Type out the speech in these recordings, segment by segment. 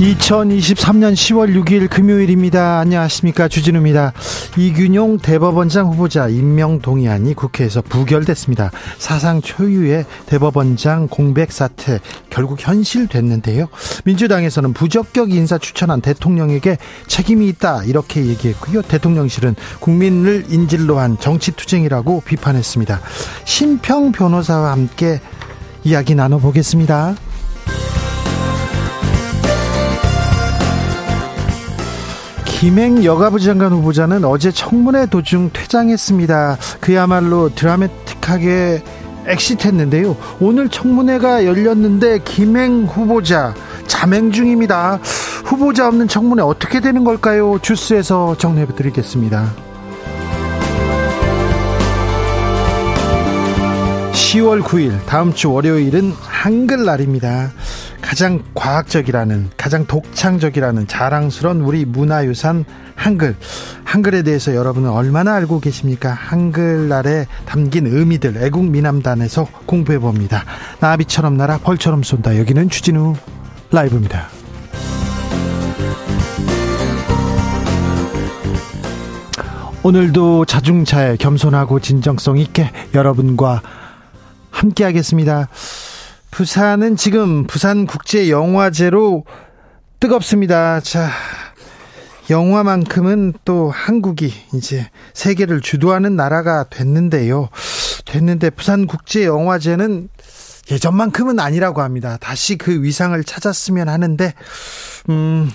2023년 10월 6일 금요일입니다. 안녕하십니까. 주진우입니다. 이균용 대법원장 후보자 임명 동의안이 국회에서 부결됐습니다. 사상 초유의 대법원장 공백 사태 결국 현실됐는데요. 민주당에서는 부적격 인사 추천한 대통령에게 책임이 있다 이렇게 얘기했고요. 대통령실은 국민을 인질로 한 정치 투쟁이라고 비판했습니다. 심평 변호사와 함께 이야기 나눠보겠습니다. 김행 여가부 장관 후보자는 어제 청문회 도중 퇴장했습니다. 그야말로 드라마틱하게 엑시트했는데요. 오늘 청문회가 열렸는데 김행 후보자 자맹 중입니다. 후보자 없는 청문회 어떻게 되는 걸까요? 주스에서 정리해 드리겠습니다. 10월 9일 다음 주 월요일은 한글날입니다. 가장 과학적이라는 가장 독창적이라는 자랑스러운 우리 문화유산 한글 한글에 대해서 여러분은 얼마나 알고 계십니까? 한글날에 담긴 의미들 애국미남단에서 공부해 봅니다. 나비처럼 날아 벌처럼 쏜다. 여기는 주진우 라이브입니다. 오늘도 자중차에 겸손하고 진정성 있게 여러분과 함께 하겠습니다. 부산은 지금 부산국제영화제로 뜨겁습니다. 자, 영화만큼은 또 한국이 이제 세계를 주도하는 나라가 됐는데요. 됐는데 부산국제영화제는 예전만큼은 아니라고 합니다. 다시 그 위상을 찾았으면 하는데, 음,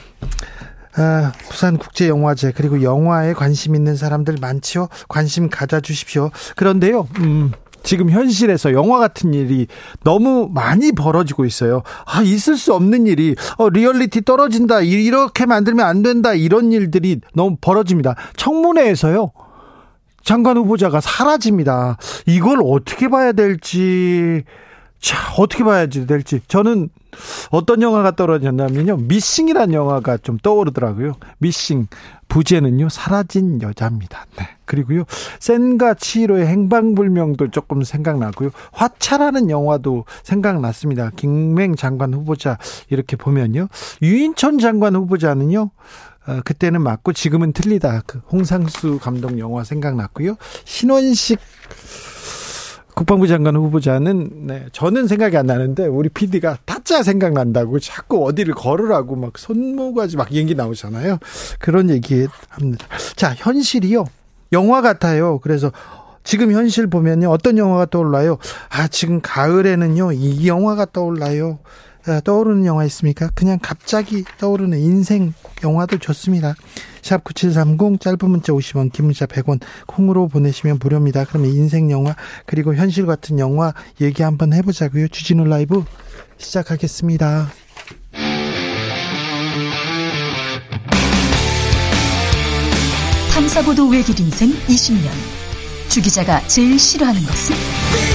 아, 부산국제영화제 그리고 영화에 관심 있는 사람들 많지요. 관심 가져주십시오. 그런데요, 음, 지금 현실에서 영화 같은 일이 너무 많이 벌어지고 있어요. 아, 있을 수 없는 일이, 어, 리얼리티 떨어진다. 이렇게 만들면 안 된다. 이런 일들이 너무 벌어집니다. 청문회에서요. 장관 후보자가 사라집니다. 이걸 어떻게 봐야 될지, 자, 어떻게 봐야 될지. 저는 어떤 영화가 떨어졌냐면요. 미싱이라는 영화가 좀 떠오르더라고요. 미싱. 부제는요, 사라진 여자입니다. 네. 그리고요, 센과 치히로의 행방불명도 조금 생각나고요. 화차라는 영화도 생각났습니다. 김맹 장관 후보자 이렇게 보면요. 유인천 장관 후보자는요, 어, 그때는 맞고 지금은 틀리다. 그 홍상수 감독 영화 생각났고요. 신원식 국방부 장관 후보자는 네, 저는 생각이 안 나는데 우리 PD가 타짜 생각난다고 자꾸 어디를 걸으라고 막 손모가지 막 얘기 나오잖아요. 그런 얘기 합니다. 자, 현실이요. 영화 같아요. 그래서 지금 현실 보면요. 어떤 영화가 떠올라요? 아, 지금 가을에는요. 이 영화가 떠올라요. 아, 떠오르는 영화 있습니까? 그냥 갑자기 떠오르는 인생 영화도 좋습니다. 샵 9730 짧은 문자 50원 긴 문자 100원 콩으로 보내시면 무료입니다. 그러면 인생 영화 그리고 현실 같은 영화 얘기 한번 해보자고요. 주진우 라이브 시작하겠습니다. 탐사보도 외길 인생 20년 주 기자가 제일 싫어하는 것은?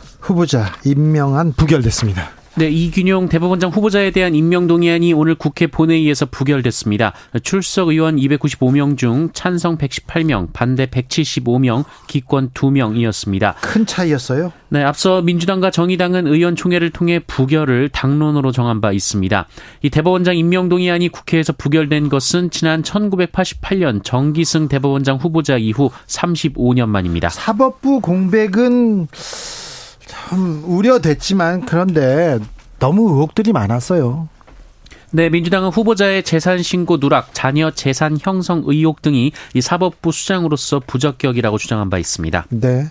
후보자 임명안 부결됐습니다. 네, 이균용 대법원장 후보자에 대한 임명 동의안이 오늘 국회 본회의에서 부결됐습니다. 출석 의원 295명 중 찬성 118명, 반대 175명, 기권 2명이었습니다. 큰 차이였어요? 네, 앞서 민주당과 정의당은 의원총회를 통해 부결을 당론으로 정한 바 있습니다. 이 대법원장 임명 동의안이 국회에서 부결된 것은 지난 1988년 정기승 대법원장 후보자 이후 35년 만입니다. 사법부 공백은 참 우려됐지만 그런데 너무 의혹들이 많았어요. 네, 민주당은 후보자의 재산 신고 누락, 자녀 재산 형성 의혹 등이 이 사법부 수장으로서 부적격이라고 주장한 바 있습니다. 네.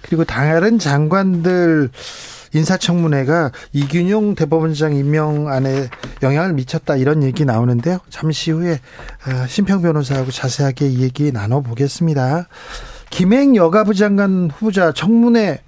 그리고 다른 장관들 인사청문회가 이균용 대법원장 임명안에 영향을 미쳤다 이런 얘기 나오는데요. 잠시 후에 아, 심평 변호사하고 자세하게 이 얘기 나눠보겠습니다. 김행 여가부 장관 후보자 청문회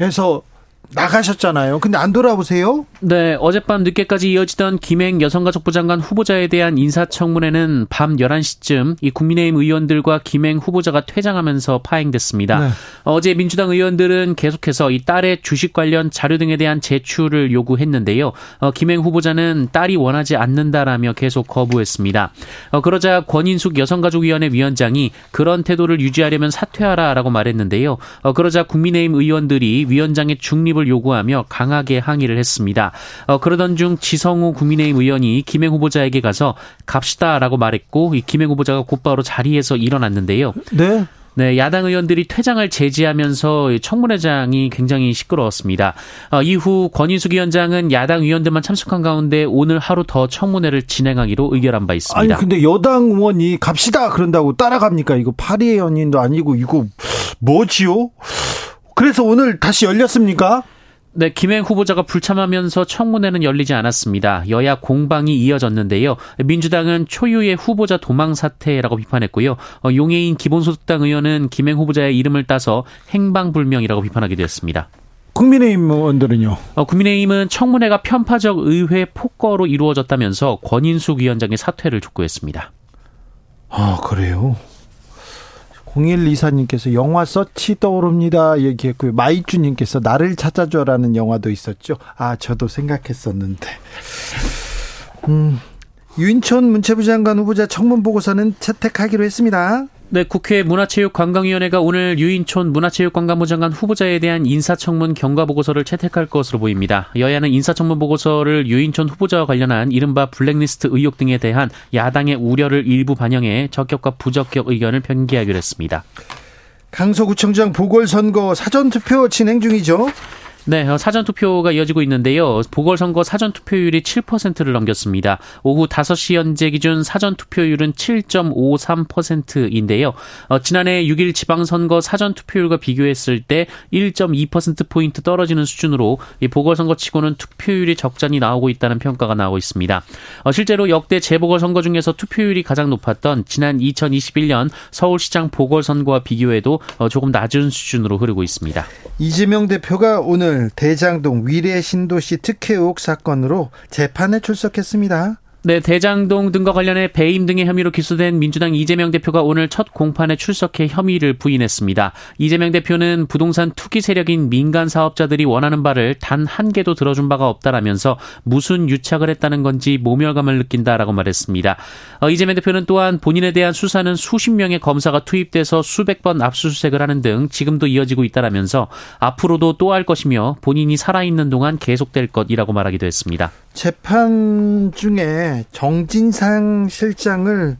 에서 나가셨잖아요. 근데 안 돌아오세요? 네, 어젯밤 늦게까지 이어지던 김행 여성가족부 장관 후보자에 대한 인사청문회는 밤 11시쯤 이 국민의힘 의원들과 김행 후보자가 퇴장하면서 파행됐습니다. 네. 어제 민주당 의원들은 계속해서 이 딸의 주식 관련 자료 등에 대한 제출을 요구했는데요. 어, 김행 후보자는 딸이 원하지 않는다라며 계속 거부했습니다. 어, 그러자 권인숙 여성가족위원회 위원장이 그런 태도를 유지하려면 사퇴하라라고 말했는데요. 어, 그러자 국민의힘 의원들이 위원장의 중립을 개혁을 요구하며 강하게 항의를 했습니다. 어, 그러던 중 지성우 국민의힘 의원이 김행 후보자에게 가서 갑시다라고 말했고 이 김행 후보자가 곧바로 자리에서 일어났는데요. 네. 네, 야당 의원들이 퇴장을 제지하면서 청문회장이 굉장히 시끄러웠습니다. 어, 이후 권인숙 위원장은 야당 의원들만 참석한 가운데 오늘 하루 더 청문회를 진행하기로 의결한 바 있습니다. 아니 근데 여당 의원이 갑시다 그런다고 따라갑니까? 이거 파리 의원님도 아니고 이거 뭐지요? 그래서 오늘 다시 열렸습니까? 네, 김행 후보자가 불참하면서 청문회는 열리지 않았습니다. 여야 공방이 이어졌는데요. 민주당은 초유의 후보자 도망 사태라고 비판했고요. 어, 용해인 기본소득당 의원은 김행 후보자의 이름을 따서 행방불명이라고 비판하기도 했습니다. 국민의힘 의원들은요? 어, 국민의힘은 청문회가 편파적 의회 폭거로 이루어졌다면서 권인숙 위원장의 사퇴를 촉구했습니다. 아, 그래요? 0124님께서 영화 서치 떠오릅니다. 얘기했고요. 마이주님께서 나를 찾아줘라는 영화도 있었죠. 아, 저도 생각했었는데. 음, 윤천 문체부 장관 후보자 청문 보고서는 채택하기로 했습니다. 네, 국회 문화체육관광위원회가 오늘 유인촌 문화체육관광부 장관 후보자에 대한 인사청문 경과 보고서를 채택할 것으로 보입니다. 여야는 인사청문 보고서를 유인촌 후보자와 관련한 이른바 블랙리스트 의혹 등에 대한 야당의 우려를 일부 반영해 적격과 부적격 의견을 편기하기로 했습니다. 강서구청장 보궐선거 사전투표 진행 중이죠? 네, 어, 사전 투표가 이어지고 있는데요. 보궐선거 사전 투표율이 7%를 넘겼습니다. 오후 5시 현재 기준 사전 투표율은 7.53%인데요. 어, 지난해 6일 지방선거 사전 투표율과 비교했을 때 1.2% 포인트 떨어지는 수준으로 이 보궐선거 치고는 투표율이 적잖이 나오고 있다는 평가가 나오고 있습니다. 어, 실제로 역대 재보궐선거 중에서 투표율이 가장 높았던 지난 2021년 서울시장 보궐선거와 비교해도 어, 조금 낮은 수준으로 흐르고 있습니다. 이재명 대표가 오늘 오늘 대장동 위례 신도시 특혜 의혹 사건으로 재판에 출석했습니다. 네, 대장동 등과 관련해 배임 등의 혐의로 기소된 민주당 이재명 대표가 오늘 첫 공판에 출석해 혐의를 부인했습니다. 이재명 대표는 부동산 투기 세력인 민간 사업자들이 원하는 바를 단 한 개도 들어준 바가 없다라면서 무슨 유착을 했다는 건지 모멸감을 느낀다라고 말했습니다. 어, 이재명 대표는 또한 본인에 대한 수사는 수십 명의 검사가 투입돼서 수백 번 압수수색을 하는 등 지금도 이어지고 있다라면서 앞으로도 또 할 것이며 본인이 살아있는 동안 계속될 것이라고 말하기도 했습니다. 재판 중에 정진상 실장을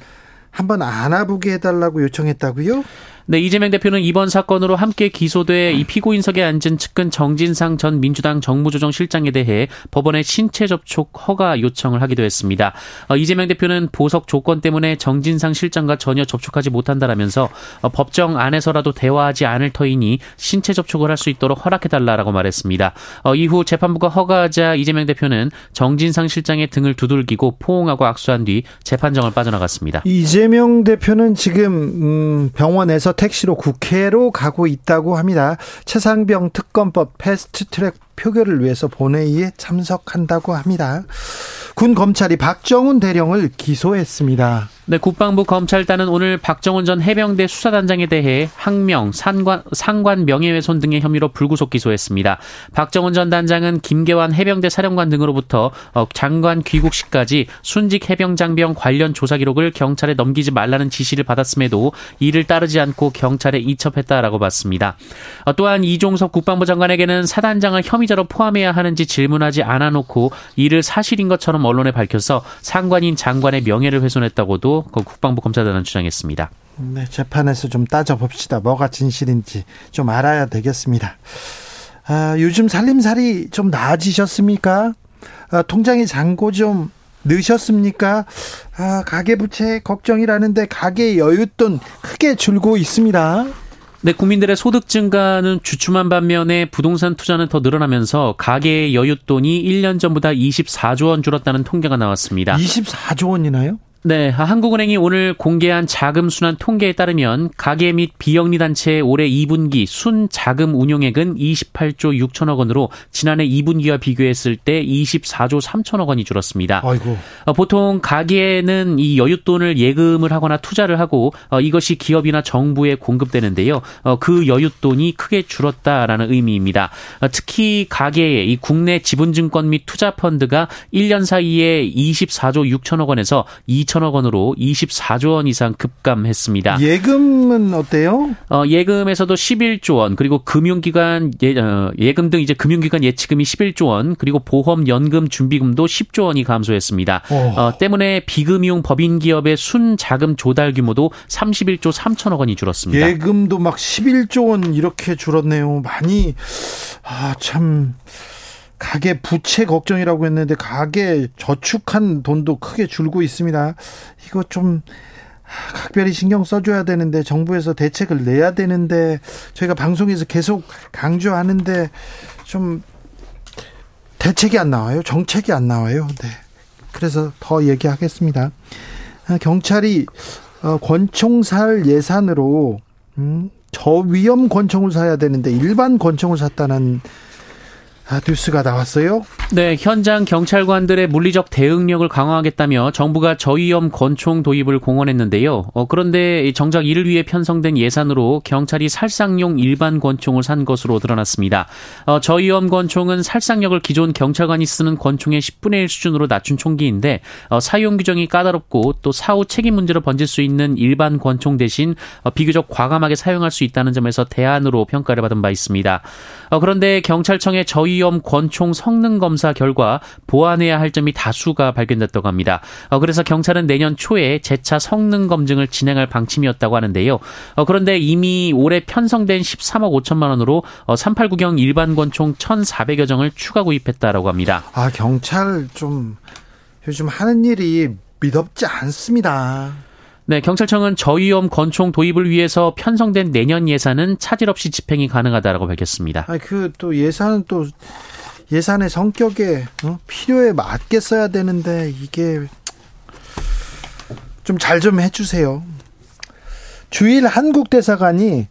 한번 안아보게 해달라고 요청했다고요? 네, 이재명 대표는 이번 사건으로 함께 기소돼 이 피고인석에 앉은 측근 정진상 전 민주당 정무조정실장에 대해 법원에 신체 접촉 허가 요청을 하기도 했습니다. 어, 이재명 대표는 보석 조건 때문에 정진상 실장과 전혀 접촉하지 못한다라면서 어, 법정 안에서라도 대화하지 않을 터이니 신체 접촉을 할 수 있도록 허락해달라라고 말했습니다. 어, 이후 재판부가 허가하자 이재명 대표는 정진상 실장의 등을 두들기고 포옹하고 악수한 뒤 재판정을 빠져나갔습니다. 이재명 대표는 지금 음, 병원에서 택시로 국회로 가고 있다고 합니다. 최상병 특검법 패스트트랙 표결을 위해서 본회의에 참석한다고 합니다. 군 검찰이 박정훈 대령을 기소했습니다. 네, 국방부 검찰단은 오늘 박정훈 전 해병대 수사단장에 대해 항명, 상관, 상관 명예훼손 등의 혐의로 불구속 기소했습니다. 박정훈 전 단장은 김계환 해병대 사령관 등으로부터 어, 장관 귀국 시까지 순직 해병 장병 관련 조사 기록을 경찰에 넘기지 말라는 지시를 받았음에도 이를 따르지 않고 경찰에 이첩했다라고 봤습니다. 어, 또한 이종섭 국방부 장관에게는 사단장을 혐의 자로 포함해야 하는지 질문하지 않아 놓고 이를 사실인 것처럼 언론에 밝혀서 상관인 장관의 명예를 훼손했다고도 그 국방부 검사단은 주장했습니다. 네, 재판에서 좀 따져봅시다. 뭐가 진실인지 좀 알아야 되겠습니다. 아, 요즘 살림살이 좀 나아지셨습니까? 아, 통장에 잔고 좀 넣으셨습니까? 아, 가계부채 걱정이라는데 가계 여윳돈 크게 줄고 있습니다. 네, 국민들의 소득 증가는 주춤한 반면에 부동산 투자는 더 늘어나면서 가계의 여윳돈이 1년 전보다 24조 원 줄었다는 통계가 나왔습니다. 24조 원이나요? 네, 한국은행이 오늘 공개한 자금 순환 통계에 따르면 가계 및 비영리 단체의 올해 2분기 순 자금 운용액은 28조 6천억 원으로 지난해 2분기와 비교했을 때 24조 3천억 원이 줄었습니다. 아이고. 어, 보통 가계는 이 여윳돈을 예금을 하거나 투자를 하고 어, 이것이 기업이나 정부에 공급되는데요. 어, 그 여윳돈이 크게 줄었다라는 의미입니다. 특히 가계의 이 국내 지분증권 및 투자 펀드가 1년 사이에 24조 6천억 원에서 2 천억 원으로 24조 원 이상 급감했습니다. 예금은 어때요? 어, 예금에서도 11조 원, 그리고 금융기관 예, 어, 예금 등 이제 금융기관 예치금이 11조 원, 그리고 보험 연금 준비금도 10조 원이 감소했습니다. 어, 때문에 비금융 법인 기업의 순 자금 조달 규모도 31조 3천억 원이 줄었습니다. 예금도 막 11조 원 이렇게 줄었네요. 많이 아 참. 가계 부채 걱정이라고 했는데 가계 저축한 돈도 크게 줄고 있습니다. 이거 좀 각별히 신경 써줘야 되는데 정부에서 대책을 내야 되는데 저희가 방송에서 계속 강조하는데 좀 대책이 안 나와요. 정책이 안 나와요. 네. 그래서 더 얘기하겠습니다. 아, 경찰이 어, 권총 살 예산으로 음, 저위험 권총을 사야 되는데 일반 권총을 샀다는 아, 뉴스가 나왔어요? 네, 현장 경찰관들의 물리적 대응력을 강화하겠다며 정부가 저위험 권총 도입을 공언했는데요. 어, 그런데 정작 이를 위해 편성된 예산으로 경찰이 살상용 일반 권총을 산 것으로 드러났습니다. 어, 저위험 권총은 살상력을 기존 경찰관이 쓰는 권총의 10분의 1 수준으로 낮춘 총기인데 어, 사용 규정이 까다롭고 또 사후 책임 문제로 번질 수 있는 일반 권총 대신 어, 비교적 과감하게 사용할 수 있다는 점에서 대안으로 평가를 받은 바 있습니다. 어, 그런데 경찰청의 저위험 권총 성능 검사 결과 보완해야 할 점이 다수가 발견됐다고 합니다. 어, 그래서 경찰은 내년 초에 재차 성능 검증을 진행할 방침이었다고 하는데요. 어, 그런데 이미 올해 편성된 13억 5천만 원으로 389경 일반 권총 1,400여 정을 추가 구입했다라고 합니다. 아 경찰 좀 요즘 하는 일이 믿업지 않습니다. 네, 경찰청은 저위험 권총 도입을 위해서 편성된 내년 예산은 차질 없이 집행이 가능하다라고 밝혔습니다. 아, 그 또 예산은 또 예산의 성격에 어? 필요에 맞게 써야 되는데 이게 좀 잘좀 좀 해주세요. 주일 한국 대사관이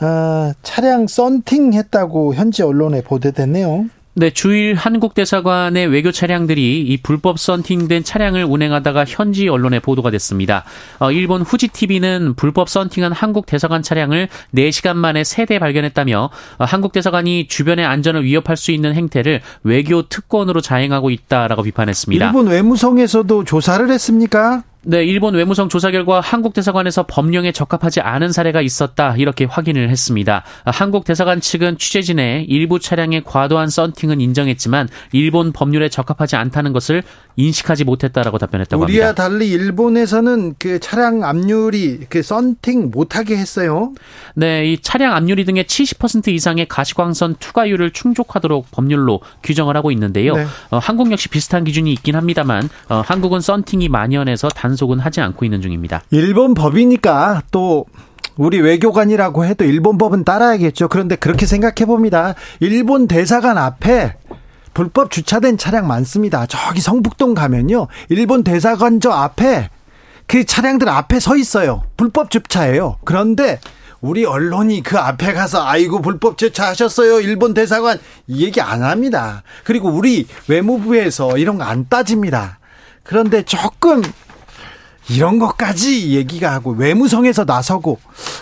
어, 차량 썬팅했다고 현지 언론에 보도됐네요. 네, 주일 한국 대사관의 외교 차량들이 이 불법 썬팅된 차량을 운행하다가 현지 언론에 보도가 됐습니다. 어, 일본 후지 TV는 불법 썬팅한 한국 대사관 차량을 4시간 만에 3대 발견했다며 어, 한국 대사관이 주변의 안전을 위협할 수 있는 행태를 외교 특권으로 자행하고 있다라고 비판했습니다. 일본 외무성에서도 조사를 했습니까? 네, 일본 외무성 조사 결과 한국 대사관에서 법령에 적합하지 않은 사례가 있었다 이렇게 확인을 했습니다. 한국 대사관 측은 취재진의 일부 차량의 과도한 썬팅은 인정했지만 일본 법률에 적합하지 않다는 것을 인식하지 못했다라고 답변했다고 우리와 합니다. 달리 일본에서는 그 차량 압률이 그 썬팅 못하게 했어요. 네, 이 차량 압률이 등의 70% 이상의 가시광선 투과율을 충족하도록 법률로 규정을 하고 있는데요. 네. 어, 한국 역시 비슷한 기준이 있긴 합니다만 어, 한국은 썬팅이 만연해서 단 속은 하지 않고 있는 중입니다. 일본 법이니까 또 우리 외교관이라고 해도 일본 법은 따라야겠죠. 그런데 그렇게 생각해 봅니다. 일본 대사관 앞에 불법 주차된 차량 많습니다. 저기 성북동 가면요. 일본 대사관 저 앞에 그 차량들 앞에 서 있어요. 불법 주차예요. 그런데 우리 언론이 그 앞에 가서 아이고 불법 제차하셨어요 일본 대사관 이 얘기 안 합니다. 그리고 우리 외무부에서 이런 거 안 따집니다. 그런데 조금 이런 것까지 얘기가 하고 외무성에서 나서고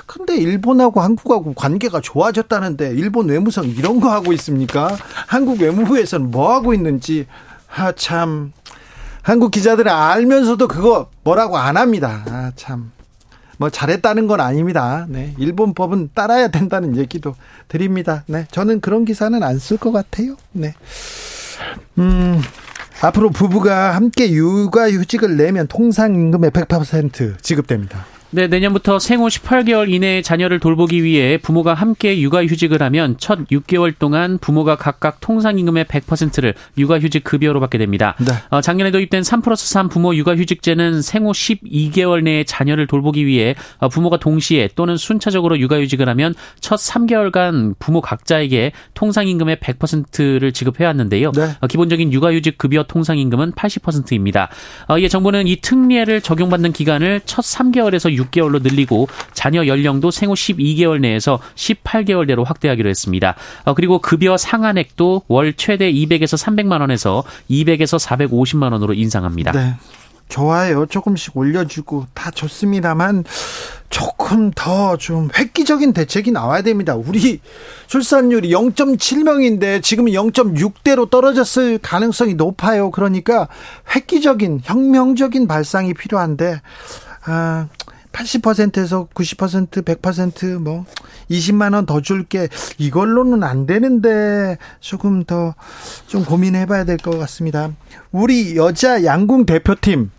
근데 일본하고 한국하고 관계가 좋아졌다는데 일본 외무성 이런 거 하고 있습니까? 한국 외무부에서는 뭐 하고 있는지 아 참 한국 기자들은 알면서도 그거 뭐라고 안 합니다. 아 참. 뭐 잘했다는 건 아닙니다. 네. 일본 법은 따라야 된다는 얘기도 드립니다. 네. 저는 그런 기사는 안 쓸 것 같아요. 네. 음. 앞으로 부부가 함께 육아휴직을 내면 통상임금의 100% 지급됩니다. 네, 내년부터 생후 18개월 이내의 자녀를 돌보기 위해 부모가 함께 육아휴직을 하면 첫 6개월 동안 부모가 각각 통상임금의 100%를 육아휴직 급여로 받게 됩니다. 네. 어, 작년에 도입된 3 플러스 3 부모 육아휴직제는 생후 12개월 내에 자녀를 돌보기 위해 어, 부모가 동시에 또는 순차적으로 육아휴직을 하면 첫 3개월간 부모 각자에게 통상임금의 100%를 지급해 왔는데요. 네. 어, 기본적인 육아휴직 급여 통상임금은 80%입니다. 어, 이에 정부는 이 특례를 적용받는 기간을 첫 3개월에서 6개월로 늘리고 자녀 연령도 생후 12개월 내에서 18개월대로 확대하기로 했습니다. 어, 그리고 급여 상한액도 월 최대 200에서 300만 원에서 200에서 450만 원으로 인상합니다. 네. 좋아요. 조금씩 올려주고 다 좋습니다만 조금 더 좀 획기적인 대책이 나와야 됩니다. 우리 출산율이 0.7명인데 지금은 0.6대로 떨어졌을 가능성이 높아요. 그러니까 획기적인 혁명적인 발상이 필요한데 아 80%에서 90% 100%뭐 20만 원 더 줄게 이걸로는 안 되는데 조금 더 좀 고민해 봐야 될 것 같습니다. 우리 여자 양궁 대표팀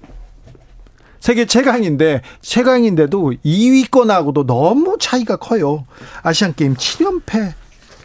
세계 최강인데 최강인데도 2위권하고도 너무 차이가 커요. 아시안 게임 7연패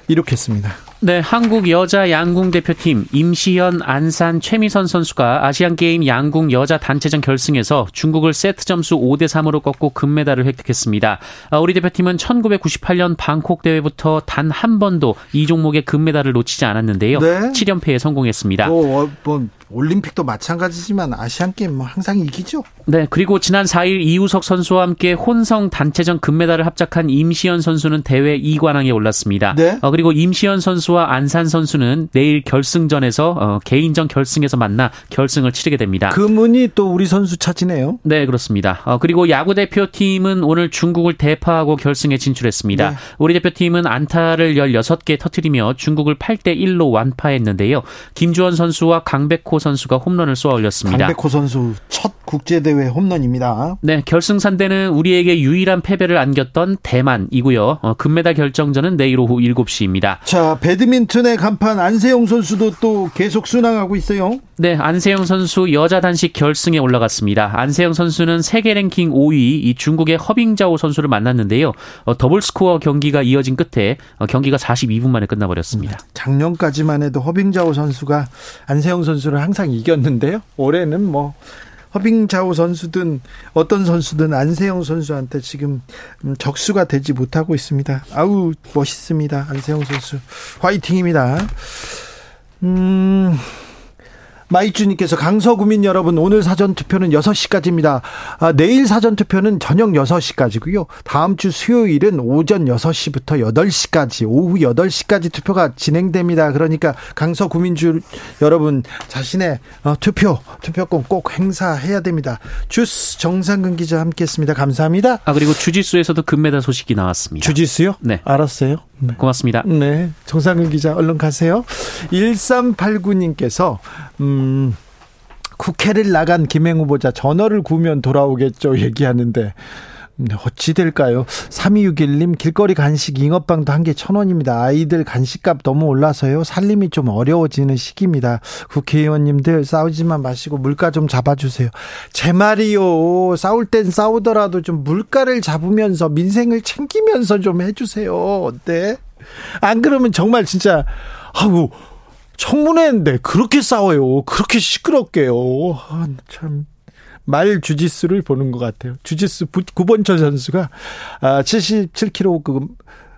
이렇겠습니다. 네, 한국 여자 양궁 대표팀 임시현, 안산, 최미선 선수가 아시안 게임 양궁 여자 단체전 결승에서 중국을 세트 점수 5대 3으로 꺾고 금메달을 획득했습니다. 아, 우리 대표팀은 1998년 방콕 대회부터 단 한 번도 이 종목의 금메달을 놓치지 않았는데요. 네. 7연패에 성공했습니다. 뭐, 뭐 올림픽도 마찬가지지만 아시안 게임 뭐 항상 이기죠. 네, 그리고 지난 4일 이우석 선수와 함께 혼성 단체전 금메달을 합작한 임시현 선수는 대회 2관왕에 올랐습니다. 네. 어, 그리고 임시현 선수와 안산 선수는 내일 결승전에서 어, 개인전 결승에서 만나 결승을 치르게 됩니다. 금은이 또 우리 선수 차지네요. 네, 그렇습니다. 어, 그리고 야구 대표팀은 오늘 중국을 대파하고 결승에 진출했습니다. 네. 우리 대표팀은 안타를 16개 터트리며 중국을 8대 1로 완파했는데요. 김주원 선수와 강백호 강백호 선수가 홈런을 쏘아 올렸습니다. 강백호 선수 첫 국제대회 홈런입니다. 네, 결승산대는 우리에게 유일한 패배를 안겼던 대만이고요. 어, 금메달 결정전은 내일 오후 7시입니다. 자, 배드민턴의 간판 안세영 선수도 또 계속 순항하고 있어요. 네, 안세영 선수 여자 단식 결승에 올라갔습니다. 안세영 선수는 세계 랭킹 5위 이 중국의 허빙자오 선수를 만났는데요. 어, double score 경기가 이어진 끝에 어, 경기가 42분 만에 끝나버렸습니다. 작년까지만 해도 허빙자오 선수가 안세영 선수를 항상 이겼는데요. 올해는 뭐 허빙자오 선수든 어떤 선수든 안세영 선수한테 지금 음, 적수가 되지 못하고 있습니다. 아우 멋있습니다. 안세영 선수 화이팅입니다. 음. 마이주님께서 강서구민 여러분 오늘 사전투표는 6시까지입니다. 아, 내일 사전투표는 저녁 6시까지고요. 다음 주 수요일은 오전 6시부터 8시까지 오후 8시까지 투표가 진행됩니다. 그러니까 강서구민주 여러분 자신의 어, 투표 투표권 꼭 행사해야 됩니다. 주스 정상근 기자 함께했습니다. 감사합니다. 아 그리고 주지수에서도 금메달 소식이 나왔습니다. 주지수요? 네. 알았어요. 네. 고맙습니다. 네. 정상근 기자 얼른 가세요. 1389님께서 음 국회를 나간 김행 후보자 전화를 구면 돌아오겠죠 얘기하는데 네, 어찌 될까요? 3261님 길거리 간식 잉어빵도 한 개 천원입니다. 아이들 간식값 너무 올라서요. 살림이 좀 어려워지는 시기입니다. 국회의원님들 싸우지만 마시고 물가 좀 잡아주세요. 제 말이요. 싸울 땐 싸우더라도 좀 물가를 잡으면서 민생을 챙기면서 좀 해주세요. 어때? 안 그러면 정말 진짜 아우 청문회인데 그렇게 싸워요. 그렇게 시끄럽게요. 아, 참. 말 주짓수를 보는 것 같아요. 주짓수 구본철 선수가 77kg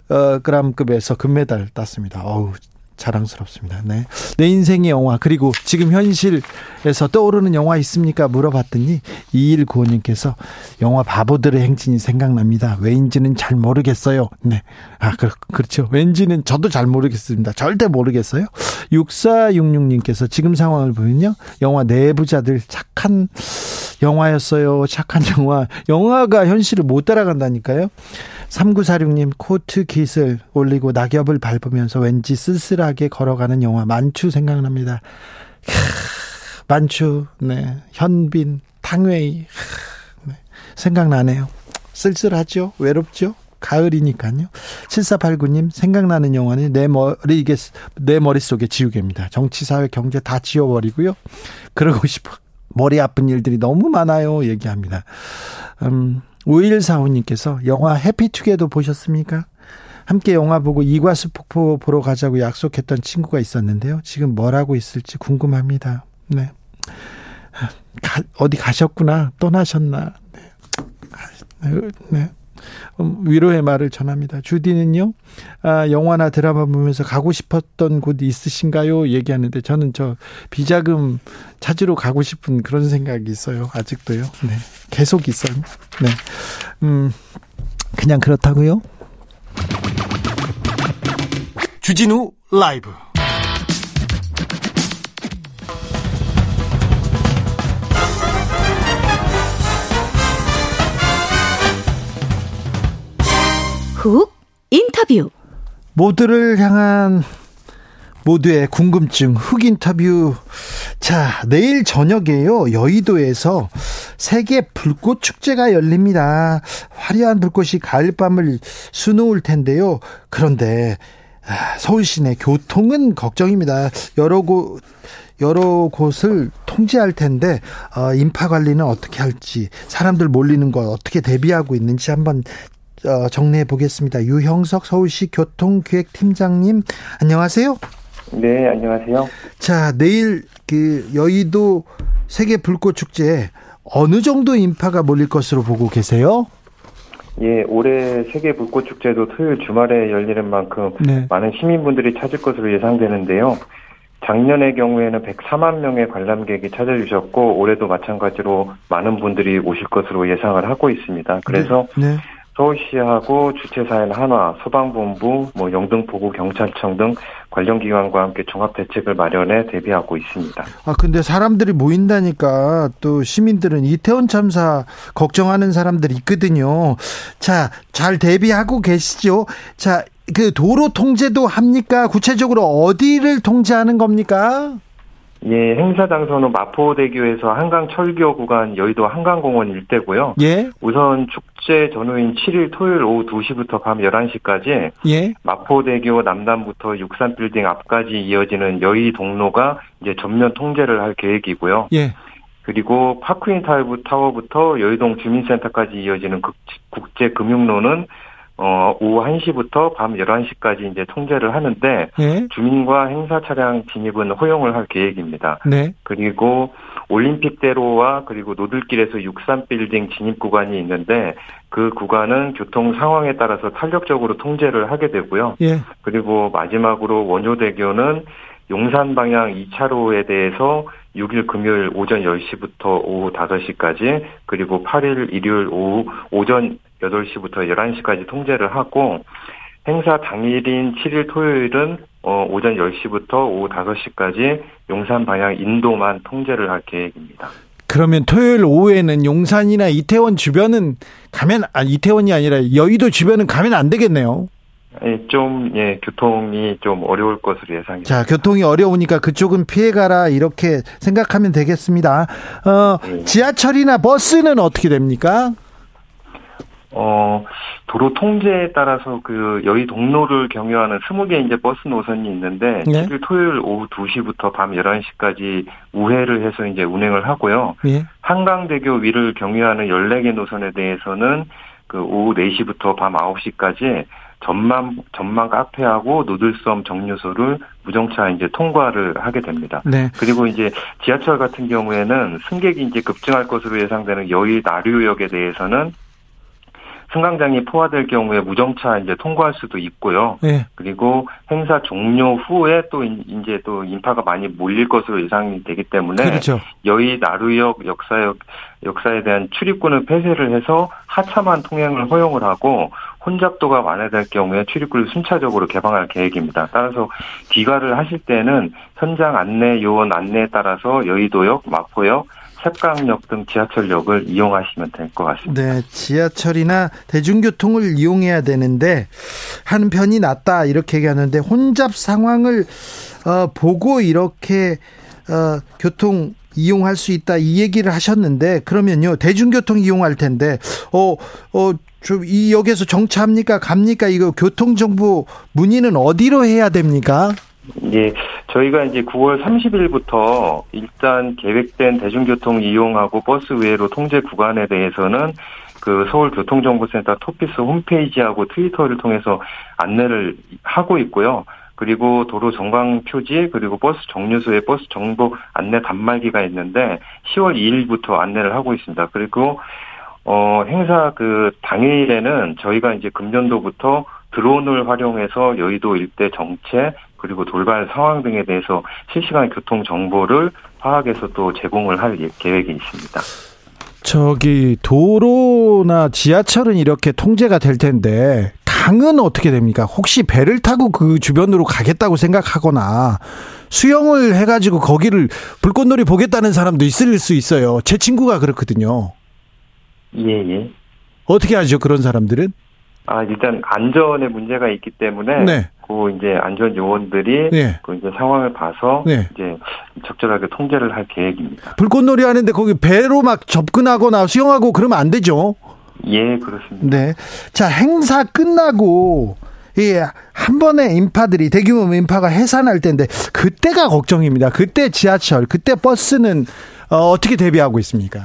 아, 어, 그램급에서 금메달 땄습니다. 어우, 자랑스럽습니다. 네. 내 인생의 영화 그리고 지금 현실에서 떠오르는 영화 있습니까? 물어봤더니 2195님께서 영화 바보들의 행진이 생각납니다. 왜인지는 잘 모르겠어요. 네. 아, 그, 그렇죠. 왠지는 저도 잘 모르겠습니다. 절대 모르겠어요. 6466님께서 지금 상황을 보면요. 영화 내부자들 착한 영화였어요. 착한 영화. 영화가 현실을 못 따라간다니까요. 3946님 코트 깃을 올리고 낙엽을 밟으면서 왠지 쓸쓸하게 걸어가는 영화 만추 생각납니다. 만추, 네. 현빈, 탕웨이. 네. 생각나네요. 쓸쓸하죠? 외롭죠? 가을이니까요. 7489님, 생각나는 영화는 내 머리, 이게, 내 머릿속에 지우개입니다. 정치, 사회, 경제 다 지워버리고요. 그러고 싶어. 머리 아픈 일들이 너무 많아요. 얘기합니다. 음, 5145님께서 영화 해피투게더 보셨습니까? 함께 영화 보고 이과수 폭포 보러 가자고 약속했던 친구가 있었는데요. 지금 뭘 하고 있을지 궁금합니다. 네. 가, 어디 가셨구나. 떠나셨나. 네. 네. 음, 위로의 말을 전합니다. 주디는요, 아, 영화나 드라마 보면서 가고 싶었던 곳이 있으신가요? 얘기하는데 저는 저 비자금 찾으러 가고 싶은 그런 생각이 있어요. 아직도요. 네. 계속 있어요. 네. 음, 그냥 그렇다고요? 주진우 라이브 훅 인터뷰. 모두를 향한 모두의 궁금증 흑 인터뷰. 자 내일 저녁에요. 여의도에서 세계 불꽃 축제가 열립니다. 화려한 불꽃이 가을밤을 수놓을 텐데요. 그런데 아, 서울 시내 교통은 걱정입니다. 여러 곳 여러 곳을 통제할 텐데 어, 인파 관리는 어떻게 할지 사람들 몰리는 거 어떻게 대비하고 있는지 한번 어, 정리해 보겠습니다. 유형석 서울시 교통기획팀장님 안녕하세요. 네, 안녕하세요. 자, 내일 그 여의도 세계 불꽃 축제 어느 정도 인파가 몰릴 것으로 보고 계세요? 예, 올해 세계 불꽃 축제도 토요일 주말에 열리는 만큼 네. 많은 시민분들이 찾을 것으로 예상되는데요. 작년의 경우에는 104만 명의 관람객이 찾아주셨고 올해도 마찬가지로 많은 분들이 오실 것으로 예상을 하고 있습니다. 그래서 네. 네. 서울시하고 주최사인 한화, 소방본부, 뭐 영등포구 경찰청 등 관련 기관과 함께 종합 대책을 마련해 대비하고 있습니다. 아 근데 사람들이 모인다니까 또 시민들은 이태원 참사 걱정하는 사람들이 있거든요. 자, 잘 대비하고 계시죠? 자, 그 도로 통제도 합니까? 구체적으로 어디를 통제하는 겁니까? 예, 행사 장소는 마포대교에서 한강 철교 구간 여의도 한강공원 일대고요. 예. 우선 축제 전후인 7일 토요일 오후 2시부터 밤 11시까지 예. 마포대교 남단부터 63빌딩 앞까지 이어지는 여의 동로가 이제 전면 통제를 할 계획이고요. 예. 그리고 파크인 타워부터 여의동 주민센터까지 이어지는 국제금융로는 어, 오후 1시부터 밤 11시까지 이제 통제를 하는데 네. 주민과 행사 차량 진입은 허용을 할 계획입니다. 네. 그리고 올림픽대로와 그리고 노들길에서 63빌딩 진입 구간이 있는데 그 구간은 교통 상황에 따라서 탄력적으로 통제를 하게 되고요. 예. 그리고 마지막으로 원효대교는 용산 방향 2차로에 대해서 6일 금요일 오전 10시부터 오후 5시까지 그리고 8일 일요일 오후 오전 8시부터 11시까지 통제를 하고 행사 당일인 7일 토요일은 어, 오전 10시부터 오후 5시까지 용산 방향 인도만 통제를 할 계획입니다. 그러면 토요일 오후에는 용산이나 이태원 주변은 가면 아 이태원이 아니라 여의도 주변은 가면 안 되겠네요. 예, 좀, 예, 교통이 좀 어려울 것으로 예상이 자, 교통이 어려우니까 그쪽은 피해 가라, 이렇게 생각하면 되겠습니다. 어, 네. 지하철이나 버스는 어떻게 됩니까? 어, 도로 통제에 따라서 그 여의 동로를 경유하는 20개 이제 버스 노선이 있는데, 네. 7일 토요일 오후 2시부터 밤 11시까지 우회를 해서 이제 운행을 하고요. 네. 한강대교 위를 경유하는 14개 노선에 대해서는 그 오후 4시부터 밤 9시까지 전망 전망 카페하고 노들섬 정류소를 무정차 이제 통과를 하게 됩니다. 네. 그리고 이제 지하철 같은 경우에는 승객이 이제 급증할 것으로 예상되는 여의 나류역에 대해서는 승강장이 포화될 경우에 무정차 이제 통과할 수도 있고요. 네. 그리고 행사 종료 후에 또 이제 또 인파가 많이 몰릴 것으로 예상이 되기 때문에 그렇죠. 여의 나루역 역사역 역사에 대한 출입구는 폐쇄를 해서 하차만 통행을 허용을 하고 혼잡도가 완화될 경우에 출입구를 순차적으로 개방할 계획입니다. 따라서 귀가를 하실 때는 현장 안내 요원 안내에 따라서 여의도역, 마포역, 색강역 등 지하철역을 이용하시면 될 것 같습니다. 네, 지하철이나 대중교통을 이용해야 되는데 하는 편이 낫다 이렇게 얘기하는데 혼잡 상황을 어, 보고 이렇게 어, 교통 이용할 수 있다 이 얘기를 하셨는데 그러면요 대중교통 이용할 텐데 어어 좀이 역에서 정차합니까 갑니까 이거 교통 정보 문의는 어디로 해야 됩니까? 예, 저희가 이제 9월 30일부터 일단 계획된 대중교통 이용하고 버스 외로 통제 구간에 대해서는 그 서울교통정보센터 토피스 홈페이지하고 트위터를 통해서 안내를 하고 있고요. 그리고 도로 정강 표지 그리고 버스 정류소에 버스 정보 안내 단말기가 있는데 10월 2일부터 안내를 하고 있습니다. 그리고 어 행사 그 당일에는 저희가 이제 금년도부터 드론을 활용해서 여의도 일대 정체 그리고 돌발 상황 등에 대해서 실시간 교통 정보를 파악해서 또 제공을 할 예, 계획이 있습니다. 저기 도로나 지하철은 이렇게 통제가 될 텐데 강은 어떻게 됩니까? 혹시 배를 타고 그 주변으로 가겠다고 생각하거나 수영을 해가지고 거기를 불꽃놀이 보겠다는 사람도 있을 수 있어요. 제 친구가 그렇거든요. 예, 예. 어떻게 하죠, 그런 사람들은? 아, 일단 안전에 문제가 있기 때문에 네. 그 이제 안전 요원들이 네. 그 이제 상황을 봐서 네. 이제 적절하게 통제를 할 계획입니다. 불꽃놀이 하는데 거기 배로 막 접근하거나 수영하고 그러면 안 되죠. 예, 그렇습니다. 네. 자, 행사 끝나고 예, 한 번에 인파들이 대규모 인파가 해산할 텐데 그때가 걱정입니다. 그때 지하철, 그때 버스는 어, 어떻게 대비하고 있습니까?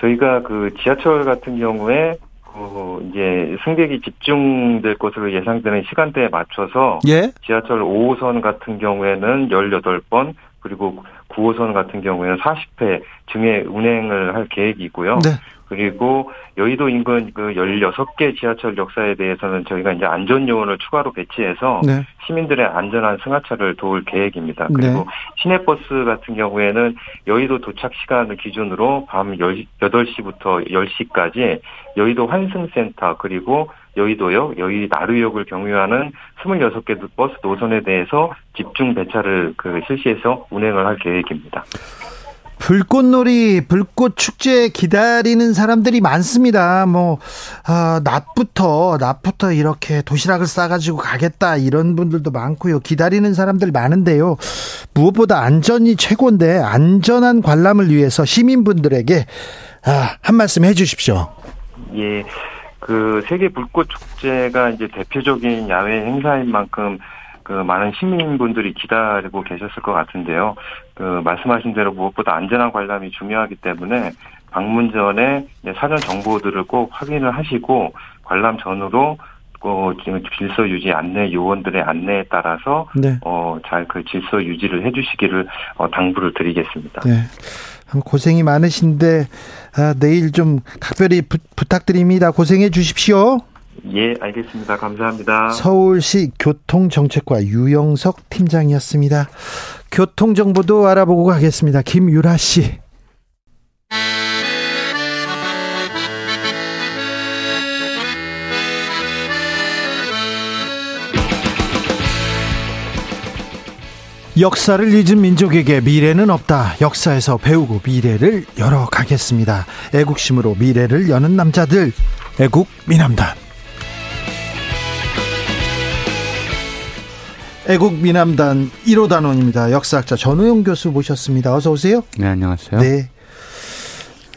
저희가 그 지하철 같은 경우에 그 이제 승객이 집중될 것으로 예상되는 시간대에 맞춰서 예? 지하철 5호선 같은 경우에는 18번 그리고 9호선 같은 경우에는 40회 중에 운행을 할 계획이고요. 네. 그리고 여의도 인근 그 16개 지하철 역사에 대해서는 저희가 이제 안전 요원을 추가로 배치해서 네. 시민들의 안전한 승하차를 도울 계획입니다. 그리고 네. 시내버스 같은 경우에는 여의도 도착 시간을 기준으로 밤 8시부터 10시까지 여의도 환승센터 그리고 여의도역, 여의 나루역을 경유하는 26개 버스 노선에 대해서 집중 배차를 그 실시해서 운행을 할 계획입니다. 불꽃놀이, 불꽃 축제 기다리는 사람들이 많습니다. 뭐, 아, 낮부터, 낮부터 이렇게 도시락을 싸가지고 가겠다, 이런 분들도 많고요. 기다리는 사람들 많은데요. 무엇보다 안전이 최고인데, 안전한 관람을 위해서 시민분들에게, 아, 한 말씀 해 주십시오. 예. 그 세계 불꽃 축제가 이제 대표적인 야외 행사인 만큼 그 많은 시민분들이 기다리고 계셨을 것 같은데요. 그 말씀하신 대로 무엇보다 안전한 관람이 중요하기 때문에 방문 전에 사전 정보들을 꼭 확인을 하시고 관람 전후로 어, 지금 질서 유지 안내 요원들의 안내에 따라서 네. 어, 잘 그 질서 유지를 해주시기를 어, 당부를 드리겠습니다. 네. 고생이 많으신데 아, 내일 좀 각별히 부, 부탁드립니다. 고생해 주십시오. 예, 알겠습니다. 감사합니다. 서울시 교통정책과 유영석 팀장이었습니다. 교통정보도 알아보고 가겠습니다. 김유라 씨. 역사를 잊은 민족에게 미래는 없다. 역사에서 배우고 미래를 열어가겠습니다. 애국심으로 미래를 여는 남자들. 애국 미남단. 애국 미남단 1호 단원입니다. 역사학자 전우용 교수 모셨습니다. 어서 오세요. 네, 안녕하세요. 네.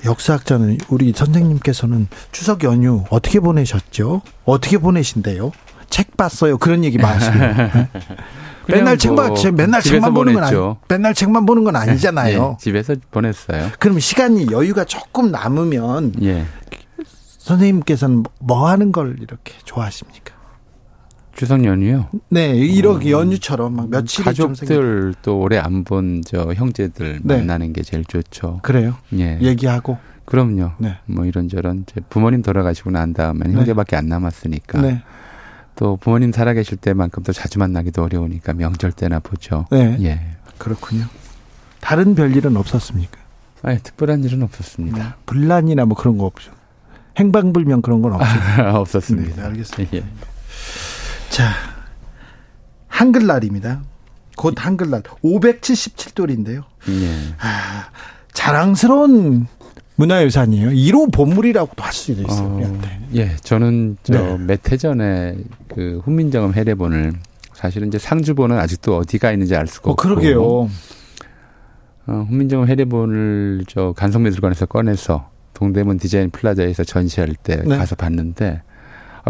역사학자는 우리 선생님께서는 추석 연휴 어떻게 보내셨죠? 어떻게 보내신대요? 책 봤어요. 그런 얘기 마시고. 맨날 책만 뭐 맨날 책만 보는 건 아니, 맨날 책만 보는 건 아니잖아요. 예, 집에서 보냈어요. 그럼 시간이 여유가 조금 남으면 예. 선생님께서는 뭐 하는 걸 이렇게 좋아하십니까? 추석 연휴요? 네, 이렇게 어, 연휴처럼 막 며칠 가족들 또 오래 안 본 저 형제들 네. 만나는 게 제일 좋죠. 그래요? 예. 얘기하고 그럼요. 네. 뭐 이런저런 부모님 돌아가시고 난 다음에 네. 형제밖에 안 남았으니까. 네. 또 부모님 살아계실 때만큼 또 자주 만나기도 어려우니까 명절 때나 보죠. 네. 예. 그렇군요. 다른 별일은 없었습니까? 아 특별한 일은 없었습니다. 음, 분란이나 뭐 그런 거 없죠. 행방불명 그런 건 없죠. 없었습니다. 네, 알겠습니다. 예. 자, 한글날입니다. 곧 한글날 577돌인데요. 예. 아, 자랑스러운 문화유산이에요. 1호 보물이라고도 할 수도 있어요. 어, 예, 저는 저몇해 네. 전에 그 훈민정음 해례본을 사실은 이제 상주본은 아직도 어디가 있는지 알 수가 어, 없고. 그러게요. 어, 훈민정음 해례본을 저 간송미술관에서 꺼내서 동대문 디자인 플라자에서 전시할 때 네. 가서 봤는데 어,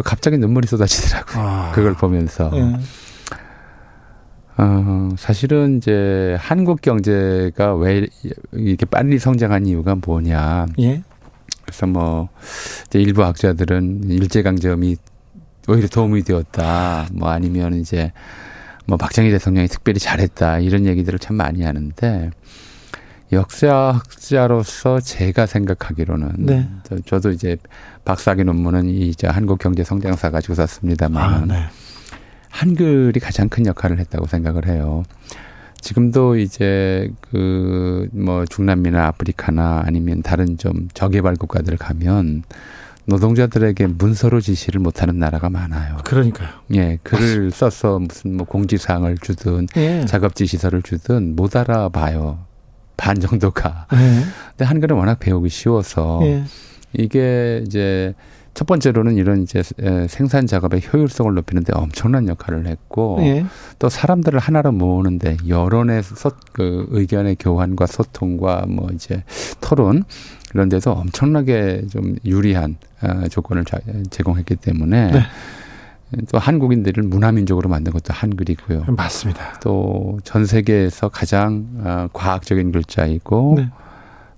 갑자기 눈물이 쏟아지더라고요. 아. 그걸 보면서. 네. 어, 사실은 이제 한국 경제가 왜 이렇게 빨리 성장한 이유가 뭐냐. 예. 그래서 뭐, 이제 일부 학자들은 일제 강점이 오히려 도움이 되었다. 뭐 아니면 이제 뭐 박정희 대통령이 특별히 잘했다. 이런 얘기들을 참 많이 하는데 역사학자로서 제가 생각하기로는 네. 저, 도 이제 박사학위 논문은 이제 한국 경제 성장사 가지고 썼습니다만 아, 네. 한글이 가장 큰 역할을 했다고 생각을 해요. 지금도 이제 그 뭐 중남미나 아프리카나 아니면 다른 좀 저개발 국가들 가면 노동자들에게 문서로 지시를 못하는 나라가 많아요. 그러니까요. 예, 글을. 써서 무슨 뭐 공지사항을 주든 예. 작업 지시서를 주든 못 알아봐요. 반 정도가. 예. 근데 한글은 워낙 배우기 쉬워서 예. 이게 이제 첫 번째로는 이런 이제 생산 작업의 효율성을 높이는데 엄청난 역할을 했고 예. 또 사람들을 하나로 모으는데 여론의 소, 그 의견의 교환과 소통과 뭐 이제 토론 이런 데서 엄청나게 좀 유리한 어, 조건을 제공했기 때문에 네. 또 한국인들을 문화민족으로 만든 것도 한글이고요. 맞습니다. 또 전 세계에서 가장 어, 과학적인 글자이고 네.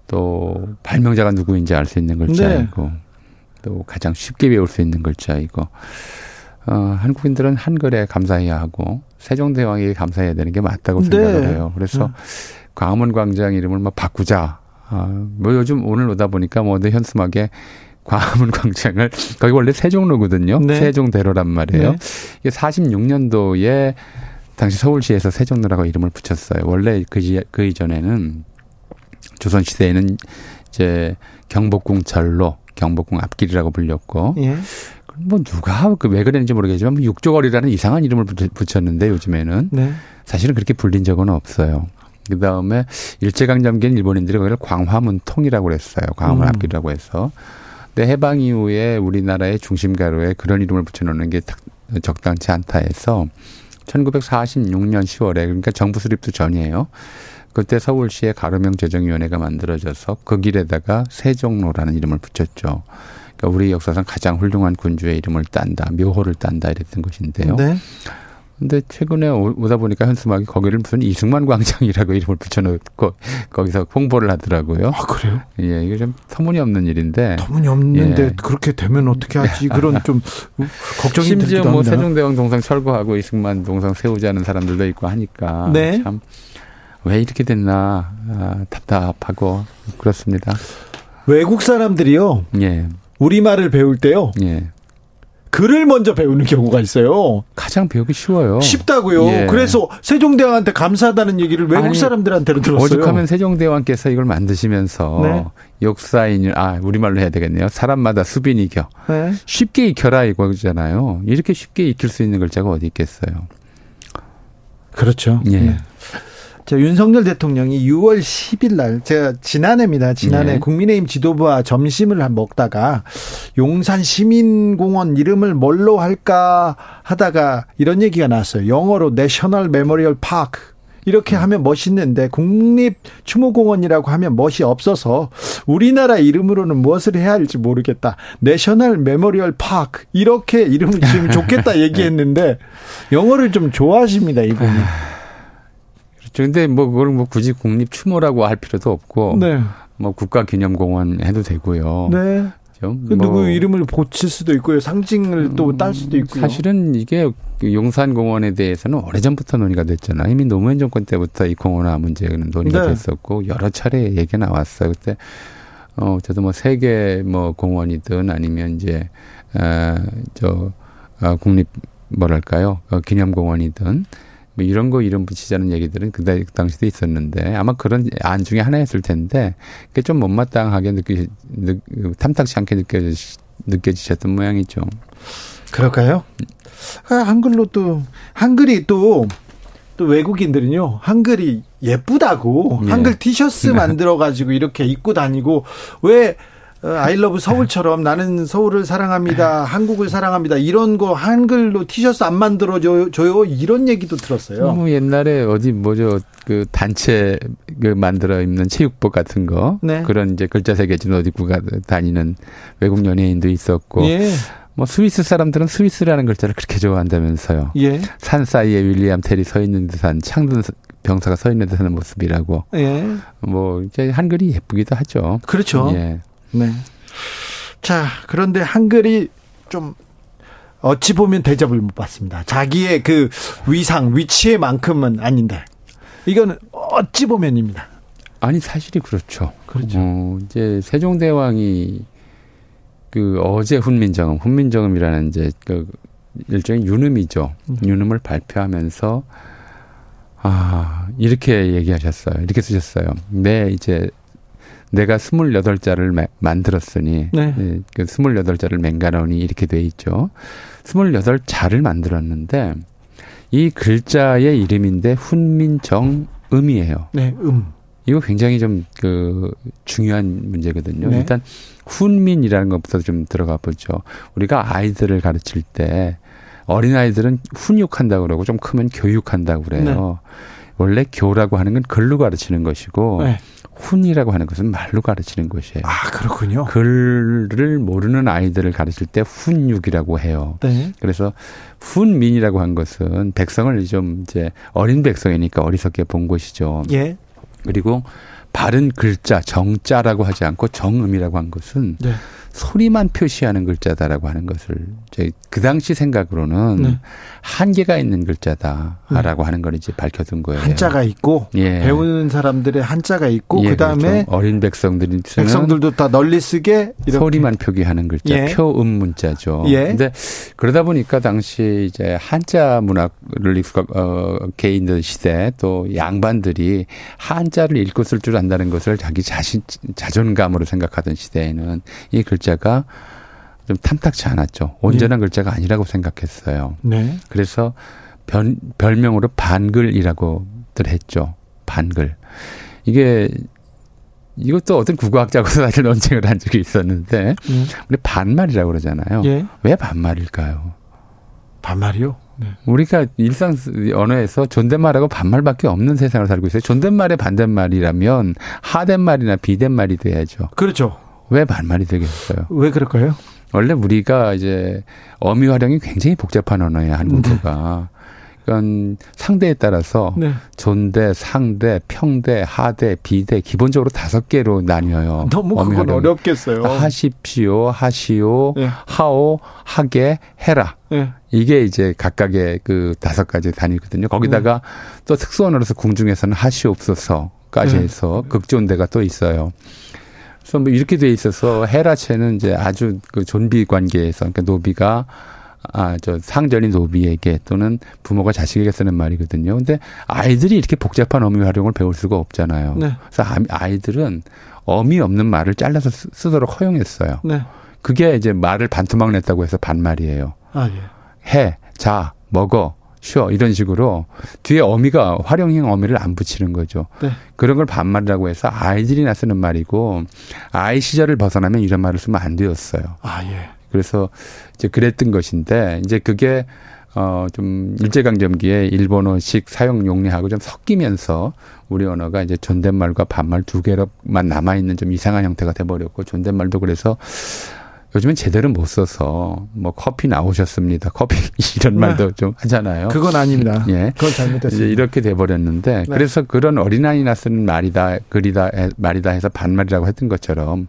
또 발명자가 누구인지 알 수 있는 글자이고 네. 또 가장 쉽게 배울 수 있는 글자이고 어, 한국인들은 한글에 감사해야 하고 세종대왕에게 감사해야 되는 게 맞다고 네. 생각을 해요. 그래서 네. 광화문 광장 이름을 뭐 바꾸자. 아, 뭐 요즘 오늘 오다 보니까 뭐 현수막에 광화문 광장을 거기 원래 세종로거든요. 네. 세종대로란 말이에요. 네. 이게 46년도에 당시 서울시에서 세종로라고 이름을 붙였어요. 원래 그, 그 이전에는 조선 시대에는 이제 경복궁철로 경복궁 앞길이라고 불렸고 예. 뭐 누가 그 왜 그랬는지 모르겠지만 뭐 육조거리라는 이상한 이름을 붙였는데 요즘에는 네. 사실은 그렇게 불린 적은 없어요. 그 다음에 일제강점기엔 일본인들이 거기를 광화문통이라고 그랬어요. 광화문 음. 앞길이라고 해서. 근데 해방 이후에 우리나라의 중심가로에 그런 이름을 붙여놓는 게 적당치 않다 해서 1946년 10월에 그러니까 정부 수립도 전이에요. 그때 서울시의 가로명 재정위원회가 만들어져서 그 길에다가 세종로라는 이름을 붙였죠. 그러니까 우리 역사상 가장 훌륭한 군주의 이름을 딴다, 묘호를 딴다 이랬던 것인데요. 네. 근데 최근에 오다 보니까 현수막이 거기를 무슨 이승만 광장이라고 이름을 붙여놓고 거기서 홍보를 하더라고요. 아 그래요? 예, 이게 좀 터무니없는 일인데. 터무니없는데 예. 그렇게 되면 어떻게 하지? 그런 좀 걱정이 심지어 뭐 세종대왕 동상 철거하고 이승만 동상 세우자는 사람들도 있고 하니까 네. 참 왜 이렇게 됐나 아, 답답하고 그렇습니다. 외국 사람들이요. 예. 우리 말을 배울 때요. 예. 글을 먼저 배우는 경우가 있어요. 가장 배우기 쉬워요. 쉽다고요. 예. 그래서 세종대왕한테 감사하다는 얘기를 외국 아니, 사람들한테는 들었어요. 오죽하면 세종대왕께서 이걸 만드시면서 네. 역사인을 아 우리말로 해야 되겠네요. 사람마다 수빈 익혀. 네. 쉽게 익혀라 이거잖아요. 이렇게 쉽게 익힐 수 있는 글자가 어디 있겠어요. 그렇죠. 예. 네. 자, 윤석열 대통령이 6월 10일 날 제가 지난해입니다. 지난해 네. 국민의힘 지도부와 점심을 먹다가 용산 시민공원 이름을 뭘로 할까 하다가 이런 얘기가 나왔어요. 영어로 National Memorial Park 이렇게 하면 멋있는데 국립 추모공원이라고 하면 멋이 없어서 우리나라 이름으로는 무엇을 해야 할지 모르겠다. National Memorial Park 이렇게 이름을 지으면 좋겠다 얘기했는데 영어를 좀 좋아하십니다 이분이. 그런데 뭐 그걸 뭐 굳이 국립 추모라고 할 필요도 없고 네. 뭐 국가기념공원 해도 되고요. 네. 그뭐 누구 이름을 고칠 수도 있고요. 상징을 또 딸 수도 있고요. 사실은 이게 용산공원에 대해서는 오래전부터 논의가 됐잖아요. 이미 노무현 정권 때부터 이 공원화 문제는 논의가 네. 됐었고 여러 차례 얘기가 나왔어요. 그때 어, 저도 뭐 세계 뭐 공원이든 아니면 이제, 아, 저, 아, 국립, 뭐랄까요, 어, 기념공원이든 뭐 이런 거 이름 붙이자는 얘기들은 그 당시도 있었는데 아마 그런 안 중에 하나였을 텐데 그게 좀 못마땅하게 느끼, 느, 탐탁치 않게 느껴지, 느껴지셨던 모양이죠. 그럴까요? 아, 한글로 또, 한글이 또, 또 외국인들은요, 한글이 예쁘다고, 예. 한글 티셔츠 만들어 가지고 이렇게 입고 다니고, 왜, 아이러브 서울처럼 나는 서울을 사랑합니다. 한국을 사랑합니다. 이런 거 한글로 티셔츠 안 만들어 줘요. 이런 얘기도 들었어요. 뭐 옛날에 어디 뭐죠 그 단체 그 만들어 입는 체육복 같은 거 네. 그런 이제 글자 새겨진 어디 구가 다니는 외국 연예인도 있었고 예. 뭐 스위스 사람들은 스위스라는 글자를 그렇게 좋아한다면서요. 예. 산 사이에 윌리엄 테리 서 있는 듯한 창든 병사가 서 있는 듯한 모습이라고. 예. 뭐 이제 한글이 예쁘기도 하죠. 그렇죠. 예. 네. 자, 그런데 한글이 좀 어찌 보면 대접을 못 받습니다. 자기의 그 위상, 위치에만큼은 아닌데. 이거는 어찌 보면입니다. 아니, 사실이 그렇죠. 그렇죠. 어, 이제 세종대왕이 그 어제 훈민정음, 훈민정음이라는 이제 그 일종의 유음이죠. 음. 유음을 발표하면서 아, 이렇게 얘기하셨어요. 이렇게 쓰셨어요. 네, 이제 내가 스물여덟 자를 만들었으니 네. 예, 그 스물여덟 자를 맹가나오니 이렇게 돼 있죠. 스물여덟 자를 만들었는데 이 글자의 이름인데 훈민정 음이에요. 네, 음. 이거 굉장히 좀 그 중요한 문제거든요. 네. 일단 훈민이라는 것부터 좀 들어가 보죠. 우리가 아이들을 가르칠 때 어린 아이들은 훈육한다고 그러고 좀 크면 교육한다고 그래요. 네. 원래 교라고 하는 건 글로 가르치는 것이고 네. 훈이라고 하는 것은 말로 가르치는 것이에요. 아, 그렇군요. 글을 모르는 아이들을 가르칠 때 훈육이라고 해요. 네. 그래서 훈민이라고 한 것은 백성을 좀 이제 어린 백성이니까 어리석게 본 것이죠. 예. 그리고 바른 글자 정자라고 하지 않고 정음이라고 한 것은 네. 소리만 표시하는 글자다라고 하는 것을 제 그 당시 생각으로는 네. 한계가 있는 글자다라고 네. 하는 걸 이제 밝혀둔 거예요. 한자가 있고 예. 배우는 사람들의 한자가 있고 예, 그다음에 그렇죠. 어린 백성들이 백성들도 다 널리 쓰게 이렇게. 소리만 표기하는 글자 예. 표음 문자죠. 예. 근데 그러다 보니까 당시 이제 한자 문학을 익숙 어, 개인들 시대 또 양반들이 한자를 읽고 쓸 줄 안다는 것을 자기 자신 자존감으로 생각하던 시대에는 이 글. 글자가 좀 탐탁치 않았죠. 온전한 네. 글자가 아니라고 생각했어요. 네. 그래서 별, 별명으로 반글이라고들 했죠. 반글. 이게 이것도 어떤 국어학자하고서 사실 논쟁을 한 적이 있었는데 네. 우리 반말이라고 그러잖아요. 예. 왜 반말일까요? 반말이요? 네. 우리가 일상 언어에서 존댓말하고 반말밖에 없는 세상을 살고 있어요. 존댓말의 반대말이라면 하댓말이나 비댓말이 돼야죠. 그렇죠. 왜 반말이 되겠어요? 왜 그럴까요? 원래 우리가 이제 어미 활용이 굉장히 복잡한 언어예요, 한국어가. 네. 그러니까 상대에 따라서 네. 존대, 상대, 평대, 하대, 비대 기본적으로 다섯 개로 나뉘어요. 너무 그건 활용이. 어렵겠어요. 하십시오, 하시오, 네. 하오, 하게, 해라. 네. 이게 이제 각각의 그 다섯 가지 단위거든요. 거기다가 네. 또 특수언어로서 궁중에서는 하시옵소서까지 네. 해서 극존대가 또 있어요. 그래서 뭐 이렇게 돼 있어서 헤라체는 이제 아주 그 존비 관계에서 그러니까 노비가 아, 저 상전인 노비에게 또는 부모가 자식에게 쓰는 말이거든요. 근데 아이들이 이렇게 복잡한 어미 활용을 배울 수가 없잖아요. 네. 그래서 아, 아이들은 어미 없는 말을 잘라서 쓰도록 허용했어요. 네. 그게 이제 말을 반토막 냈다고 해서 반말이에요. 아, 예. 해, 자, 먹어, 쉬어 이런 식으로 뒤에 어미가 활용형 어미를 안 붙이는 거죠. 네. 그런 걸 반말이라고 해서 아이들이 나 쓰는 말이고 아이 시절을 벗어나면 이런 말을 쓰면 안 되었어요. 아 예. 그래서 이제 그랬던 것인데 이제 그게 어 좀 일제강점기에 일본어식 사용 용례하고 좀 섞이면서 우리 언어가 이제 존댓말과 반말 두 개로만 남아 있는 좀 이상한 형태가 돼 버렸고 존댓말도 그래서 요즘은 제대로 못 써서 뭐 커피 나오셨습니다. 커피 이런 네. 말도 좀 하잖아요. 그건 아닙니다. 예. 그건 잘못됐습니다. 이렇게 돼 버렸는데 네. 그래서 그런 어린아이나 쓰는 말이다 글이다 말이다 해서 반말이라고 했던 것처럼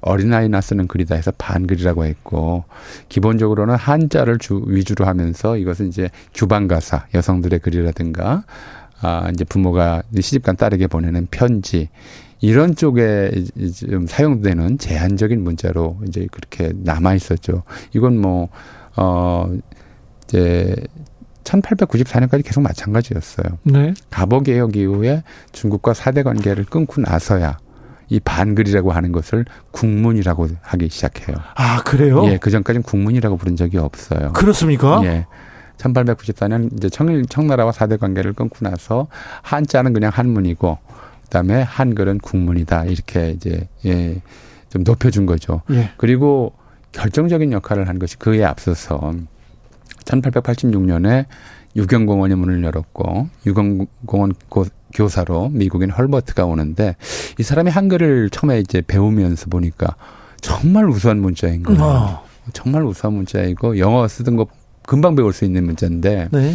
어린아이나 쓰는 글이다 해서 반글이라고 했고 기본적으로는 한자를 주 위주로 하면서 이것은 이제 규방가사 여성들의 글이라든가 아 이제 부모가 시집간 딸에게 보내는 편지 이런 쪽에 좀 사용되는 제한적인 문자로 이제 그렇게 남아 있었죠. 이건 뭐, 어, 이제 1894년까지 계속 마찬가지였어요. 네. 갑오 개혁 이후에 중국과 사대 관계를 끊고 나서야 이 반글이라고 하는 것을 국문이라고 하기 시작해요. 아, 그래요? 예, 그 전까지는 국문이라고 부른 적이 없어요. 그렇습니까? 예. 1894년 이제 청, 청나라와 사대 관계를 끊고 나서 한자는 그냥 한문이고 그다음에 한글은 국문이다. 이렇게 이제 예, 좀 높여준 거죠. 예. 그리고 결정적인 역할을 한 것이 그에 앞서서 1886년에 유경공원이 문을 열었고 유경공원 교사로 미국인 헐버트가 오는데 이 사람이 한글을 처음에 이제 배우면서 보니까 정말 우수한 문자인 거예요. 어. 정말 우수한 문자이고 영어 쓰던 거 금방 배울 수 있는 문자인데. 네.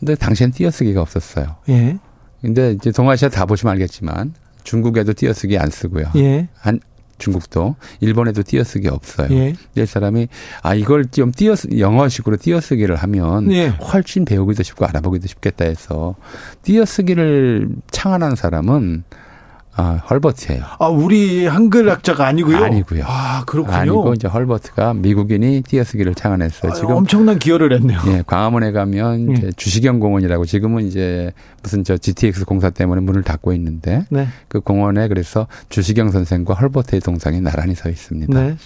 근데 당시엔 띄어쓰기가 없었어요. 예. 근데 이제 동아시아 다 보시면 알겠지만 중국에도 띄어쓰기 안 쓰고요. 예. 한 중국도 일본에도 띄어쓰기 없어요. 예. 이 사람이 아 이걸 좀 띄어 영어식으로 띄어쓰기를 하면 예. 훨씬 배우기도 쉽고 알아보기도 쉽겠다 해서 띄어쓰기를 창안한 사람은 아, 헐버트예요. 아, 우리 한글 학자가 아니고요. 아니고요. 아, 그렇군요. 아니고 이제 헐버트가 미국인이 띄어쓰기를 창안했어요. 아, 지금 엄청난 기여를 했네요. 예, 광화문에 가면 예. 이제 주식영 공원이라고 지금은 이제 무슨 저 GTX 공사 때문에 문을 닫고 있는데 네. 그 공원에 그래서 주식영 선생과 헐버트의 동상이 나란히 서 있습니다. 네.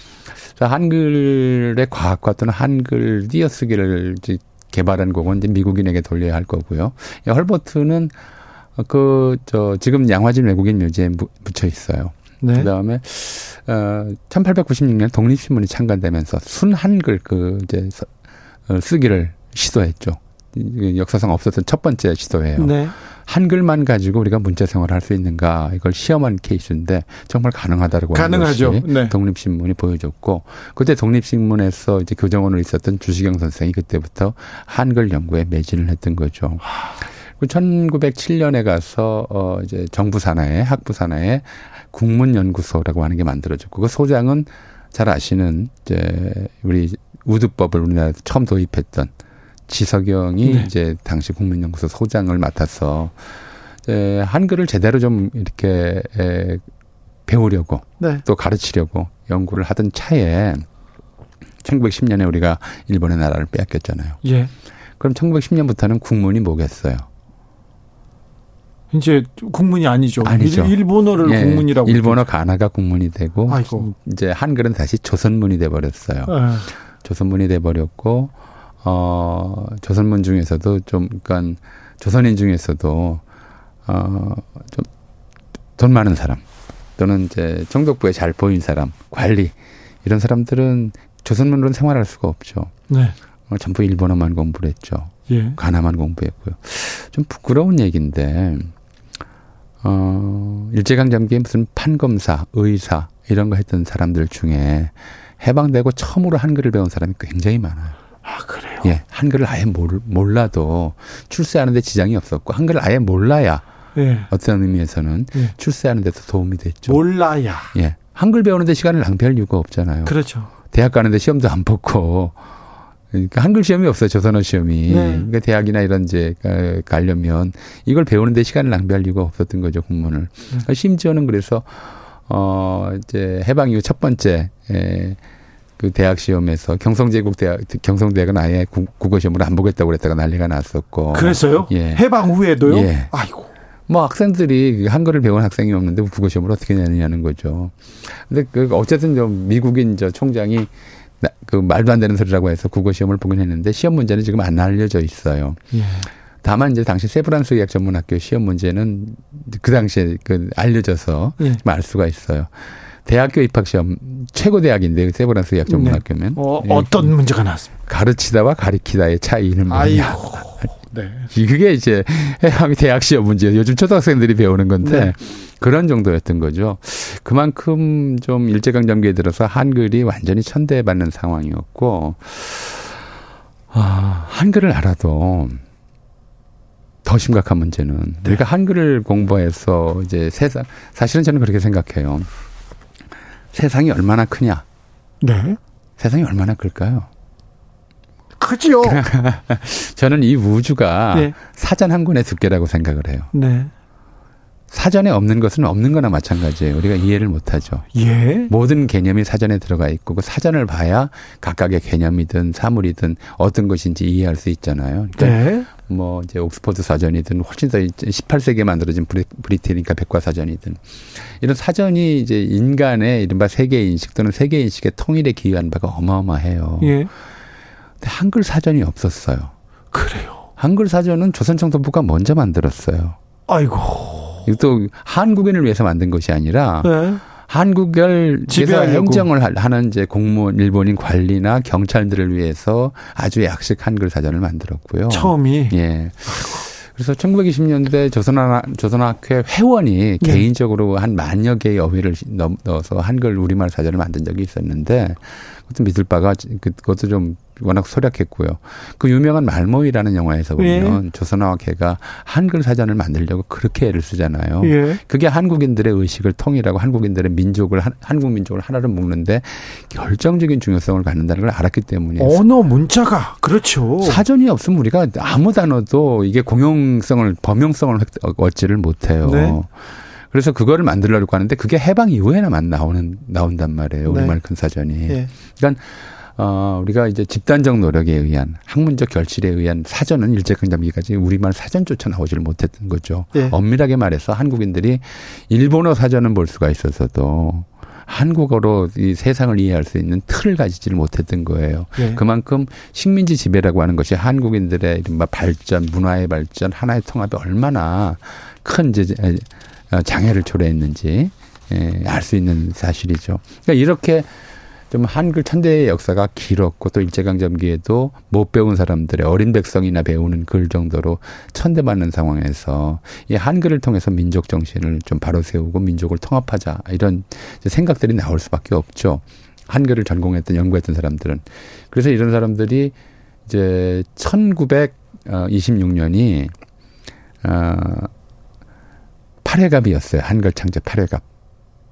자, 한글의 과학과 또는 한글 띄어쓰기를 개발한 공은 이제 미국인에게 돌려야 할 거고요. 헐버트는 그, 저, 지금 양화진 외국인 묘지에 묻혀 있어요. 네. 그 다음에, 어, 1896년 독립신문이 창간되면서 순한글 그, 이제, 어, 쓰기를 시도했죠. 역사상 없었던 첫 번째 시도예요. 네. 한글만 가지고 우리가 문자 생활을 할 수 있는가 이걸 시험한 케이스인데 정말 가능하다고 가능하죠. 네. 독립신문이 보여줬고 그때 독립신문에서 이제 교정원으로 있었던 주시경 선생이 그때부터 한글 연구에 매진을 했던 거죠. 1907년에 가서 어 이제 정부 산하에 학부 산하에 국문연구소라고 하는 게 만들어졌고 그 소장은 잘 아시는 이제 우리 우두법을 우리나라에서 처음 도입했던 지석영이 네. 이제 당시 국문연구소 소장을 맡아서 이제 한글을 제대로 좀 이렇게 에 배우려고 네. 또 가르치려고 연구를 하던 차에 1910년에 우리가 일본의 나라를 빼앗겼잖아요. 예. 그럼 1910년부터는 국문이 뭐겠어요? 이제 국문이 아니죠. 아니죠. 일 본어를 예, 국문이라고. 일본어 가나가 국문이 되고 아이고. 이제 한글은 다시 조선문이 돼 버렸어요. 예. 조선문이 돼 버렸고 어 조선문 중에서도 좀 그러니까 조선인 중에서도 어좀 돈 많은 사람 또는 이제 정독부에 잘 보인 사람, 관리 이런 사람들은 조선문으로는 생활할 수가 없죠. 네. 어, 전부 일본어만 공부를 했죠. 예. 가나만 공부했고요. 좀 부끄러운 얘기인데 어, 일제강점기에 무슨 판검사, 의사 이런 거 했던 사람들 중에 해방되고 처음으로 한글을 배운 사람이 굉장히 많아요. 아, 그래요? 예. 한글을 아예 몰, 몰라도 출세하는데 지장이 없었고, 한글을 아예 몰라야 예. 어떤 의미에서는 예. 출세하는 데도 도움이 됐죠. 몰라야. 예. 한글 배우는데 시간을 낭비할 이유가 없잖아요. 그렇죠. 대학 가는데 시험도 안 붙고, 그러니까 한글 시험이 없어요. 조선어 시험이. 네. 그러니까 대학이나 이런 이제 가려면 이걸 배우는데 시간을 낭비할 이유가 없었던 거죠. 국문을. 네. 심지어는 그래서 어 이제 해방 이후 첫 번째 에, 그 대학 시험에서 경성제국 대학 경성대학은 아예 국어 시험을 안 보겠다고 그랬다가 난리가 났었고. 그랬어요? 예. 해방 후에도요? 예. 아이고. 뭐 학생들이 한글을 배운 학생이 없는데 국어 시험을 어떻게 내느냐는 거죠. 근데 그 어쨌든 좀 미국인 저 총장이 그 말도 안 되는 소리라고 해서 국어 시험을 보긴 했는데 시험 문제는 지금 안 알려져 있어요. 예. 다만 이제 당시 세브란스 의학 전문학교 시험 문제는 그 당시에 그 알려져서 예. 알 수가 있어요. 대학교 입학 시험 최고 대학인데 그 세브란스 의학 전문학교면 네. 어, 예. 떤 문제가 나왔습니까? 가르치다와 가리키다의 차이는 뭐냐? 아이고. 네. 그게 이제 해외 대학 시험 문제예요. 요즘 초등학생들이 배우는 건데 네. 그런 정도였던 거죠. 그만큼 좀 일제강점기에 들어서 한글이 완전히 천대받는 상황이었고 아, 한글을 알아도 더 심각한 문제는 네. 우리가 한글을 공부해서 이제 세상 사실은 저는 그렇게 생각해요. 세상이 얼마나 크냐? 네. 세상이 얼마나 클까요? 크지요. 저는 이 우주가 네. 사전 한 권의 두께라고 생각을 해요. 네. 사전에 없는 것은 없는 거나 마찬가지예요. 우리가 이해를 못 하죠. 예. 모든 개념이 사전에 들어가 있고 그 사전을 봐야 각각의 개념이든 사물이든 어떤 것인지 이해할 수 있잖아요. 그러니까 네. 뭐 이제 옥스퍼드 사전이든 훨씬 더 18세기에 만들어진 브리테니까 백과 사전이든 이런 사전이 이제 인간의 이른바 세계 인식 또는 세계 인식의 통일에 기여한 바가 어마어마해요. 예. 근데 한글 사전이 없었어요. 그래요. 한글 사전은 조선청소부가 먼저 만들었어요. 아이고. 또 한국인을 위해서 만든 것이 아니라 네. 한국을 지배하 행정을 하는 이제 공무원 일본인 관리나 경찰들을 위해서 아주 약식 한글 사전을 만들었고요. 처음이 예. 그래서 1920년대 조선학, 조선학회 회원이 네. 개인적으로 한 만여 개의 어휘를 넣어서 한글 우리말 사전을 만든 적이 있었는데 그것도 믿을 바가 그, 그것도 좀 워낙 소략했고요. 그 유명한 말모이라는 영화에서 보면 예. 조선어학회가 한글 사전을 만들려고 그렇게 애를 쓰잖아요. 예. 그게 한국인들의 의식을 통일하고 한국인들의 민족을 한 국 민족을 하나로 묶는데 결정적인 중요성을 갖는다는 걸 알았기 때문에 언어 문자가 그렇죠. 사전이 없으면 우리가 아무 단어도 이게 공용성을 범용성을 얻지를 못해요. 네. 그래서 그거를 만들려고 하는데 그게 해방 이후에나만 나오는 나온단 말이에요. 우리말 네. 큰 사전이. 네. 그러니까 어, 우리가 이제 집단적 노력에 의한 학문적 결실에 의한 사전은 일제강점기까지 우리말 사전조차 나오지를 못했던 거죠. 네. 엄밀하게 말해서 한국인들이 일본어 사전은 볼 수가 있어서도 한국어로 이 세상을 이해할 수 있는 틀을 가지지를 못했던 거예요. 네. 그만큼 식민지 지배라고 하는 것이 한국인들의 이른바 발전, 문화의 발전, 하나의 통합에 얼마나 큰 이제 장애를 초래했는지 예, 알 수 있는 사실이죠. 그러니까 이렇게 좀 한글 천대의 역사가 길었고 또 일제강점기에도 못 배운 사람들의 어린 백성이나 배우는 글 정도로 천대받는 상황에서 이 한글을 통해서 민족 정신을 좀 바로 세우고 민족을 통합하자 이런 생각들이 나올 수밖에 없죠. 한글을 전공했던 연구했던 사람들은 그래서 이런 사람들이 이제 1926년이 어 8회갑이었어요. 한글 창제 8회갑.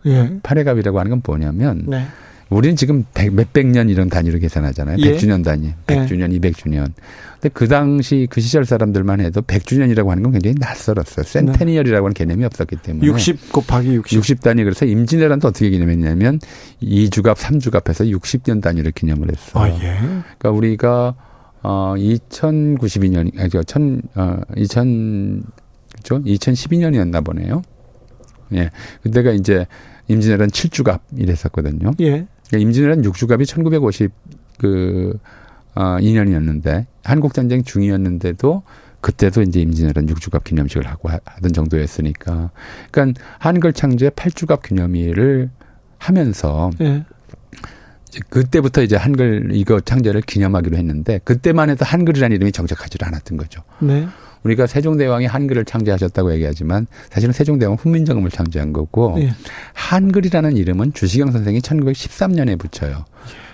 예. 8회갑이라고 하는 건 뭐냐면 네. 우리는 지금 백, 몇백 년 이런 단위로 계산하잖아요. 예. 100주년 단위. 100주년, 예. 200주년. 근데 그 당시 그 시절 사람들만 해도 100주년이라고 하는 건 굉장히 낯설었어요. 센테니얼이라고 하는 개념이 없었기 때문에. 60 곱하기 60. 60 단위. 그래서 임진왜란도 어떻게 기념했냐면 2주갑, 3주갑 해서 60년 단위를 기념을 했어요. 아, 예. 그러니까 우리가 어 2092년 아니 저1000 어, 2000 그죠? 2012년이었나 보네요. 예. 그때가 이제 임진왜란 7주갑 이랬었거든요. 예. 그러니까 임진왜란 6주갑이 1950 그, 어, 2년이었는데, 한국전쟁 중이었는데도 그때도 이제 임진왜란 6주갑 기념식을 하고 하던 정도였으니까. 그러니까 한글 창제 8주갑 기념일을 하면서 예. 이제 그때부터 이제 한글 이거 창제를 기념하기로 했는데 그때만 해도 한글이라는 이름이 정착하지 않았던 거죠. 네. 우리가 세종대왕이 한글을 창제하셨다고 얘기하지만 사실은 세종대왕은 훈민정음을 창제한 거고 예. 한글이라는 이름은 주시경 선생이 1913년에 붙여요.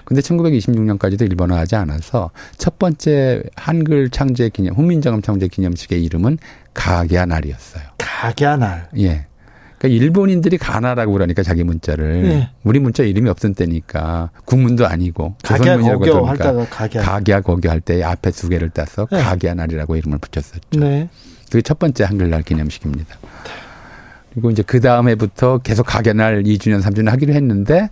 근데 1926년까지도 일본어하지 않아서 첫 번째 한글 창제 기념, 훈민정음 창제 기념식의 이름은 가갸날이었어요. 가갸날. 예. 그러니까 일본인들이 가나라고 그러니까 자기 문자를 네. 우리 문자 이름이 없던 때니까 국문도 아니고 조선문이라고 그러니까 가갸 거겨 할때 앞에 두 개를 따서 네. 가갸 날이라고 이름을 붙였었죠. 네. 그게 첫 번째 한글날 기념식입니다. 그리고 이제 그 다음에부터 계속 가갸날 2주년, 3주년 하기로 했는데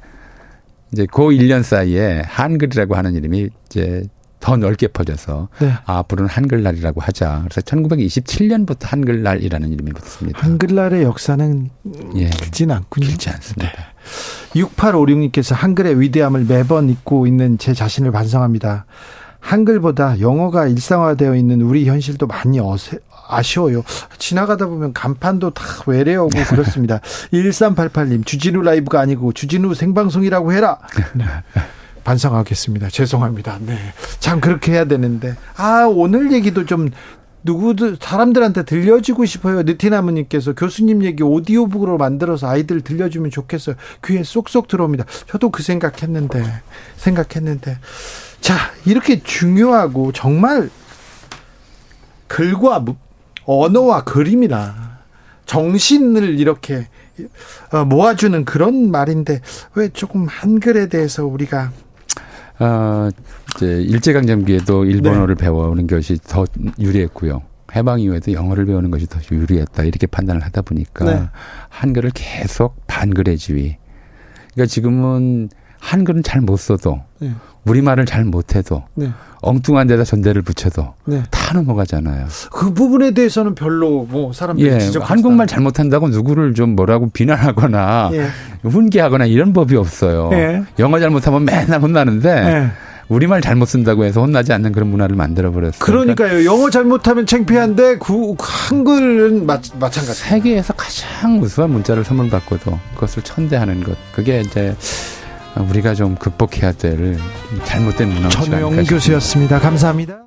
이제 그 1년 사이에 한글이라고 하는 이름이 이제 더 넓게 퍼져서 네. 아, 앞으로는 한글날이라고 하자. 그래서 1927년부터 한글날이라는 이름이 붙습니다. 한글날의 역사는 예. 길진 않군요. 길지 않습니다. 네. 6856님께서 한글의 위대함을 매번 잊고 있는 제 자신을 반성합니다. 한글보다 영어가 일상화되어 있는 우리 현실도 많이 어세, 아쉬워요. 지나가다 보면 간판도 다 외래어고 그렇습니다. 1388님, 주진우 라이브가 아니고 주진우 생방송이라고 해라. 네. 반성하겠습니다. 죄송합니다. 네. 참 그렇게 해야 되는데. 아, 오늘 얘기도 좀 누구들 사람들한테 들려주고 싶어요. 느티나무님께서 교수님 얘기 오디오북으로 만들어서 아이들 들려주면 좋겠어요. 귀에 쏙쏙 들어옵니다. 저도 그 생각했는데 생각했는데 자 이렇게 중요하고 정말 글과 언어와 그림이나 정신을 이렇게 어, 모아주는 그런 말인데 왜 조금 한글에 대해서 우리가 아, 이제 일제강점기에도 일본어를 네. 배워오는 것이 더 유리했고요. 해방 이후에도 영어를 배우는 것이 더 유리했다 이렇게 판단을 하다 보니까 네. 한글을 계속 반글의 지위. 그러니까 지금은 한글은 잘 못 써도 네. 우리말을 잘 못해도 네. 엉뚱한 데다 전대를 붙여도 네. 다 넘어가잖아요. 그 부분에 대해서는 별로 뭐 사람들이 예, 한국말 잘못한다고 누구를 좀 뭐라고 비난하거나 예. 훈계하거나 이런 법이 없어요. 예. 영어 잘못하면 맨날 혼나는데 예. 우리말 잘못 쓴다고 해서 혼나지 않는 그런 문화를 만들어 버렸어요. 그러니까요. 영어 잘못하면 창피한데 구, 한글은 마, 마찬가지. 세계에서 가장 우수한 문자를 선물 받고도 그것을 천대하는 것. 그게 이제 우리가 좀 극복해야 될 잘못된 문화. 전용 교수였습니다. 감사합니다.